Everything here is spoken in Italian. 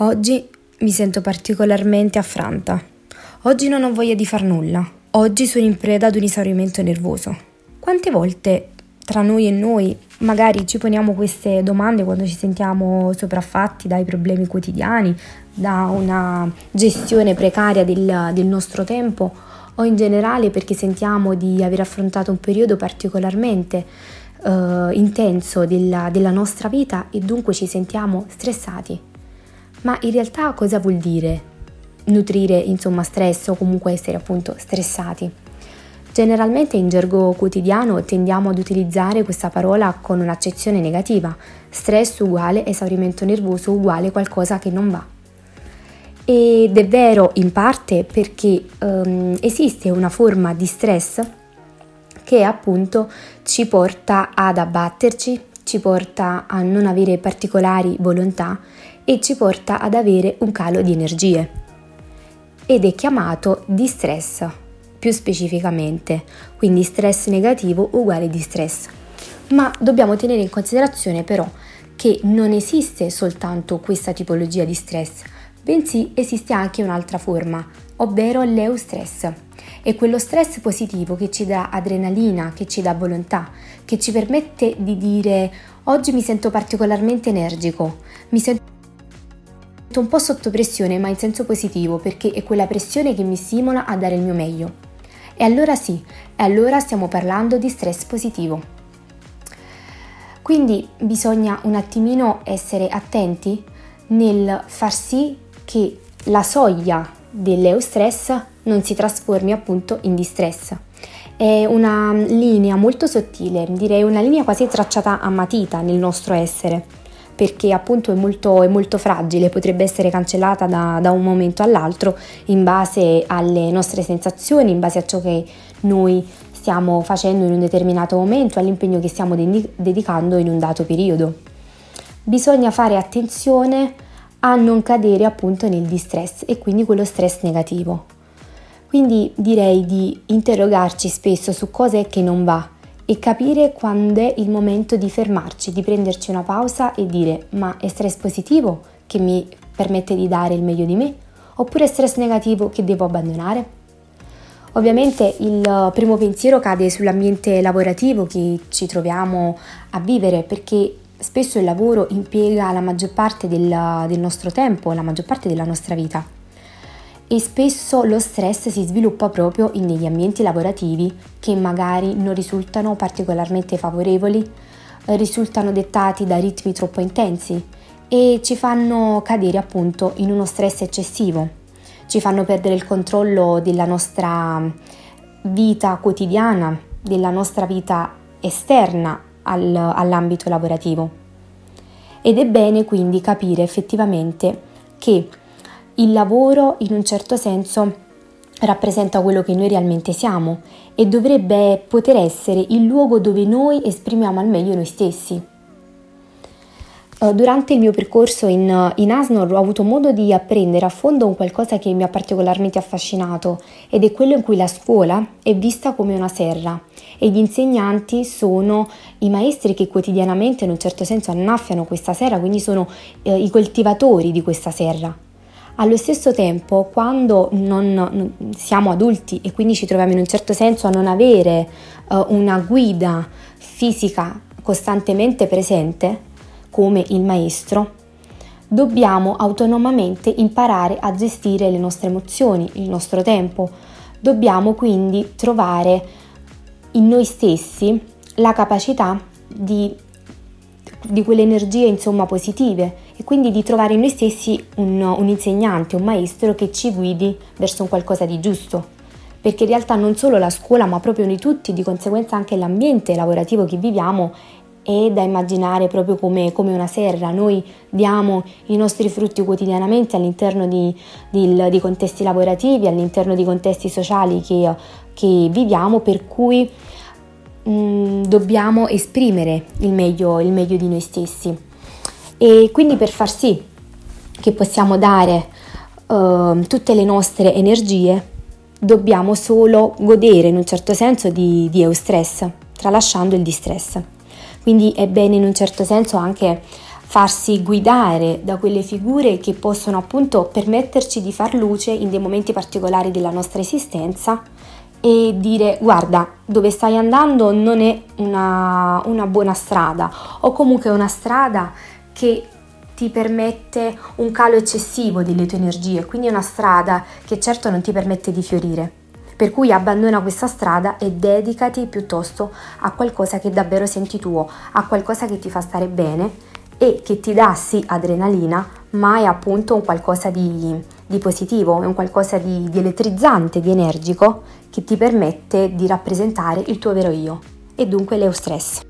Oggi mi sento particolarmente affranta. Oggi non ho voglia di far nulla. Oggi sono in preda ad un esaurimento nervoso. Quante volte tra noi e noi magari ci poniamo queste domande quando ci sentiamo sopraffatti dai problemi quotidiani, da una gestione precaria del, del nostro tempo o in generale perché sentiamo di aver affrontato un periodo particolarmente uh, intenso della, della nostra vita e dunque ci sentiamo stressati. Ma in realtà cosa vuol dire nutrire insomma stress o comunque essere appunto stressati? Generalmente in gergo quotidiano tendiamo ad utilizzare questa parola con un'accezione negativa. Stress uguale esaurimento nervoso uguale qualcosa che non va. Ed è vero in parte perché um, esiste una forma di stress che appunto ci porta ad abbatterci, ci porta a non avere particolari volontà e ci porta ad avere un calo di energie ed è chiamato distress più specificamente, quindi stress negativo uguale distress. Ma dobbiamo tenere in considerazione però che non esiste soltanto questa tipologia di stress, bensì esiste anche un'altra forma, ovvero l'eustress. È quello stress positivo che ci dà adrenalina, che ci dà volontà, che ci permette di dire oggi mi sento particolarmente energico, mi sento un po' sotto pressione ma in senso positivo perché è quella pressione che mi stimola a dare il mio meglio. E allora sì, e allora stiamo parlando di stress positivo. Quindi bisogna un attimino essere attenti nel far sì che la soglia dell'eustress non si trasformi appunto in distress. È una linea molto sottile, direi una linea quasi tracciata a matita nel nostro essere perché appunto è molto, è molto fragile, potrebbe essere cancellata da, da un momento all'altro in base alle nostre sensazioni, in base a ciò che noi stiamo facendo in un determinato momento, all'impegno che stiamo de- dedicando in un dato periodo. Bisogna fare attenzione a non cadere appunto nel distress e quindi quello stress negativo. Quindi direi di interrogarci spesso su cosa è che non va e capire quando è il momento di fermarci, di prenderci una pausa e dire ma è stress positivo che mi permette di dare il meglio di me oppure è stress negativo che devo abbandonare? Ovviamente il primo pensiero cade sull'ambiente lavorativo che ci troviamo a vivere perché spesso il lavoro impiega la maggior parte del, del nostro tempo, la maggior parte della nostra vita e spesso lo stress si sviluppa proprio in degli ambienti lavorativi che magari non risultano particolarmente favorevoli, eh, risultano dettati da ritmi troppo intensi e ci fanno cadere appunto in uno stress eccessivo, ci fanno perdere il controllo della nostra vita quotidiana, della nostra vita esterna al, all'ambito lavorativo. Ed è bene quindi capire effettivamente che il lavoro in un certo senso rappresenta quello che noi realmente siamo e dovrebbe poter essere il luogo dove noi esprimiamo al meglio noi stessi. Eh, durante il mio percorso in, in Asnor ho avuto modo di apprendere a fondo un qualcosa che mi ha particolarmente affascinato ed è quello in cui la scuola è vista come una serra e gli insegnanti sono i maestri che quotidianamente in un certo senso annaffiano questa serra, quindi sono eh, i coltivatori di questa serra. Allo stesso tempo, quando non, non siamo adulti e quindi ci troviamo in un certo senso a non avere uh, una guida fisica costantemente presente, come il maestro, dobbiamo autonomamente imparare a gestire le nostre emozioni, il nostro tempo. Dobbiamo quindi trovare in noi stessi la capacità di di quelle energie insomma positive e quindi di trovare in noi stessi un, un insegnante, un maestro che ci guidi verso un qualcosa di giusto perché in realtà non solo la scuola ma proprio noi tutti, di conseguenza anche l'ambiente lavorativo che viviamo è da immaginare proprio come, come una serra, noi diamo i nostri frutti quotidianamente all'interno di, di, di contesti lavorativi, all'interno di contesti sociali che, che viviamo, per cui mh, mm, dobbiamo esprimere il meglio, il meglio di noi stessi. E quindi per far sì che possiamo dare uh, tutte le nostre energie, dobbiamo solo godere in un certo senso di, di eustress, tralasciando il distress. Quindi è bene in un certo senso anche farsi guidare da quelle figure che possono appunto permetterci di far luce in dei momenti particolari della nostra esistenza e dire guarda dove stai andando non è una, una buona strada o comunque una strada che ti permette un calo eccessivo delle tue energie, quindi è una strada che certo non ti permette di fiorire. Per cui abbandona questa strada e dedicati piuttosto a qualcosa che davvero senti tuo, a qualcosa che ti fa stare bene e che ti dà sì adrenalina, ma è appunto un qualcosa di, di positivo, è un qualcosa di, di elettrizzante, di energico che ti permette di rappresentare il tuo vero io e dunque l'eustress.